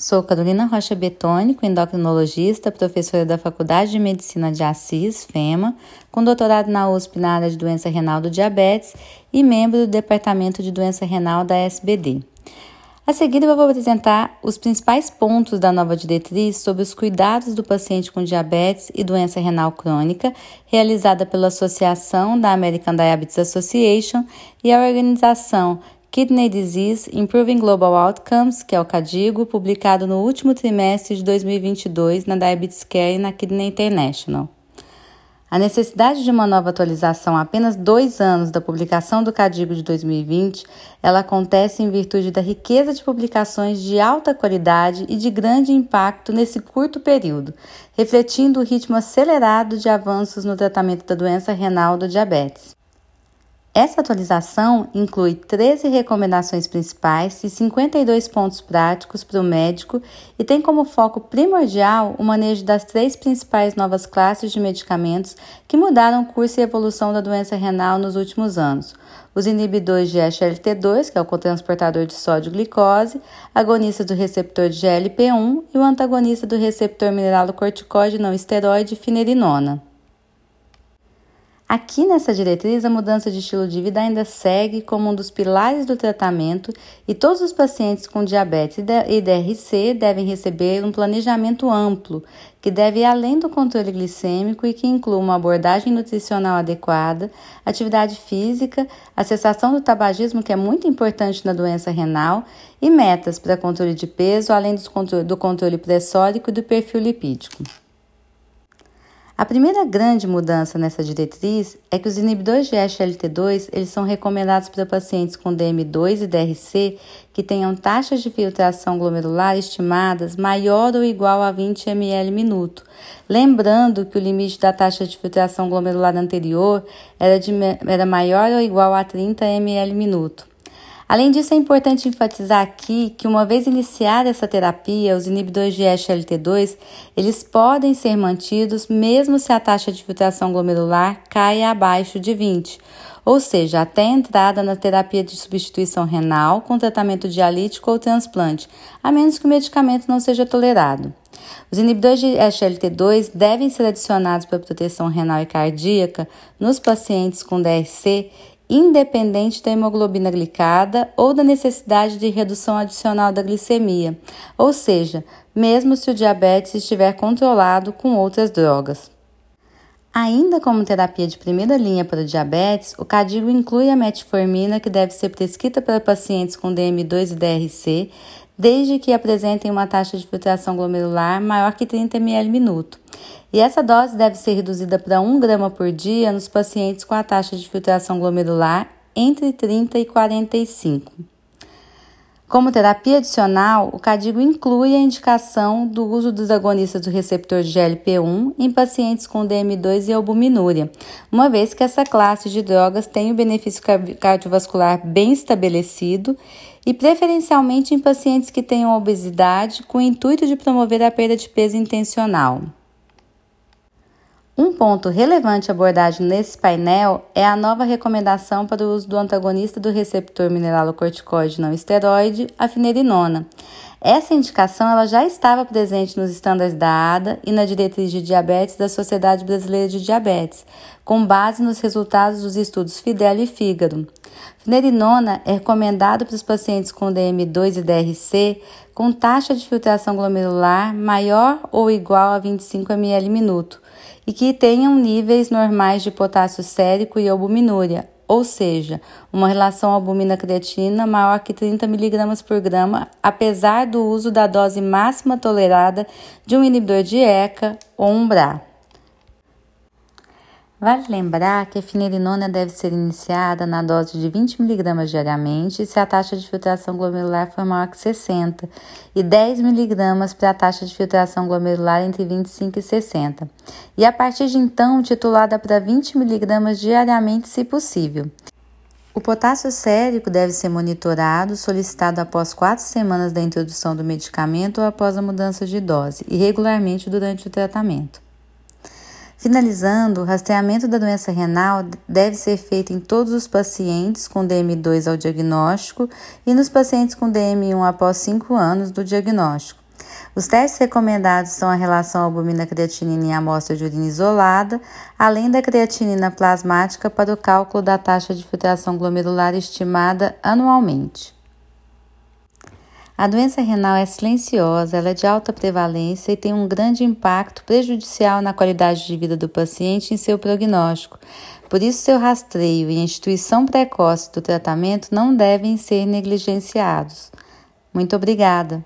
Sou Carolina Rocha Betônico, endocrinologista, professora da Faculdade de Medicina de Assis, FEMA, com doutorado na USP na área de doença renal do diabetes e membro do Departamento de Doença Renal da SBD. A seguir, eu vou apresentar os principais pontos da nova diretriz sobre os cuidados do paciente com diabetes e doença renal crônica, realizada pela Associação da American Diabetes Association e a organização Kidney Disease Improving Global Outcomes, que é o CADIGO, publicado no último trimestre de 2022 na Diabetes Care e na Kidney International. A necessidade de uma nova atualização a apenas dois anos da publicação do CADIGO de 2020, ela acontece em virtude da riqueza de publicações de alta qualidade e de grande impacto nesse curto período, refletindo o ritmo acelerado de avanços no tratamento da doença renal do diabetes. Essa atualização inclui 13 recomendações principais e 52 pontos práticos para o médico e tem como foco primordial o manejo das três principais novas classes de medicamentos que mudaram o curso e evolução da doença renal nos últimos anos. Os inibidores de SGLT2, que é o cotransportador de sódio-glicose, agonista do receptor de GLP-1 e o antagonista do receptor mineralocorticoide não esteroide finerinona. Aqui nessa diretriz, a mudança de estilo de vida ainda segue como um dos pilares do tratamento e todos os pacientes com diabetes e DRC devem receber um planejamento amplo, que deve ir além do controle glicêmico e que inclua uma abordagem nutricional adequada, atividade física, a cessação do tabagismo, que é muito importante na doença renal, e metas para controle de peso, além do controle pressórico e do perfil lipídico. A primeira grande mudança nessa diretriz é que os inibidores de SGLT2 eles são recomendados para pacientes com DM2 e DRC que tenham taxas de filtração glomerular estimadas maior ou igual a 20 ml minuto. Lembrando que o limite da taxa de filtração glomerular anterior era, de, era maior ou igual a 30 ml minuto. Além disso, é importante enfatizar aqui que uma vez iniciada essa terapia, os inibidores de SGLT2, eles podem ser mantidos mesmo se a taxa de filtração glomerular caia abaixo de 20, ou seja, até a entrada na terapia de substituição renal com tratamento dialítico ou transplante, a menos que o medicamento não seja tolerado. Os inibidores de SGLT2 devem ser adicionados para proteção renal e cardíaca nos pacientes com DRC independente da hemoglobina glicada ou da necessidade de redução adicional da glicemia, ou seja, mesmo se o diabetes estiver controlado com outras drogas. Ainda como terapia de primeira linha para o diabetes, o CADIGO inclui a metformina, que deve ser prescrita para pacientes com DM2 e DRC, desde que apresentem uma taxa de filtração glomerular maior que 30 ml minuto. E essa dose deve ser reduzida para 1 grama por dia nos pacientes com a taxa de filtração glomerular entre 30 e 45. Como terapia adicional, o CADIGO inclui a indicação do uso dos agonistas do receptor de GLP-1 em pacientes com DM2 e albuminúria, uma vez que essa classe de drogas tem o benefício cardiovascular bem estabelecido e preferencialmente em pacientes que tenham obesidade com o intuito de promover a perda de peso intencional. Um ponto relevante abordado nesse painel é a nova recomendação para o uso do antagonista do receptor mineralocorticoide não esteroide, a finerinona. Essa indicação ela já estava presente nos estándares da ADA e na diretriz de diabetes da Sociedade Brasileira de Diabetes, com base nos resultados dos estudos Fidel e Fígaro. Finerinona é recomendado para os pacientes com DM2 e DRC com taxa de filtração glomerular maior ou igual a 25 ml minuto e que tenham níveis normais de potássio sérico e albuminúria, ou seja, uma relação albumina-creatina maior que 30 mg por grama, apesar do uso da dose máxima tolerada de um inibidor de ECA ou um BRA. Vale lembrar que a finerinona deve ser iniciada na dose de 20 mg diariamente se a taxa de filtração glomerular for maior que 60 e 10 mg para a taxa de filtração glomerular entre 25 e 60. E a partir de então, titulada para 20 mg diariamente, se possível. O potássio sérico deve ser monitorado, solicitado após quatro semanas da introdução do medicamento ou após a mudança de dose, e regularmente durante o tratamento. Finalizando, o rastreamento da doença renal deve ser feito em todos os pacientes com DM2 ao diagnóstico e nos pacientes com DM1 após 5 anos do diagnóstico. Os testes recomendados são a relação albumina-creatinina em amostra de urina isolada, além da creatinina plasmática para o cálculo da taxa de filtração glomerular estimada anualmente. A doença renal é silenciosa, ela é de alta prevalência e tem um grande impacto prejudicial na qualidade de vida do paciente e em seu prognóstico. Por isso, seu rastreio e a instituição precoce do tratamento não devem ser negligenciados. Muito obrigada.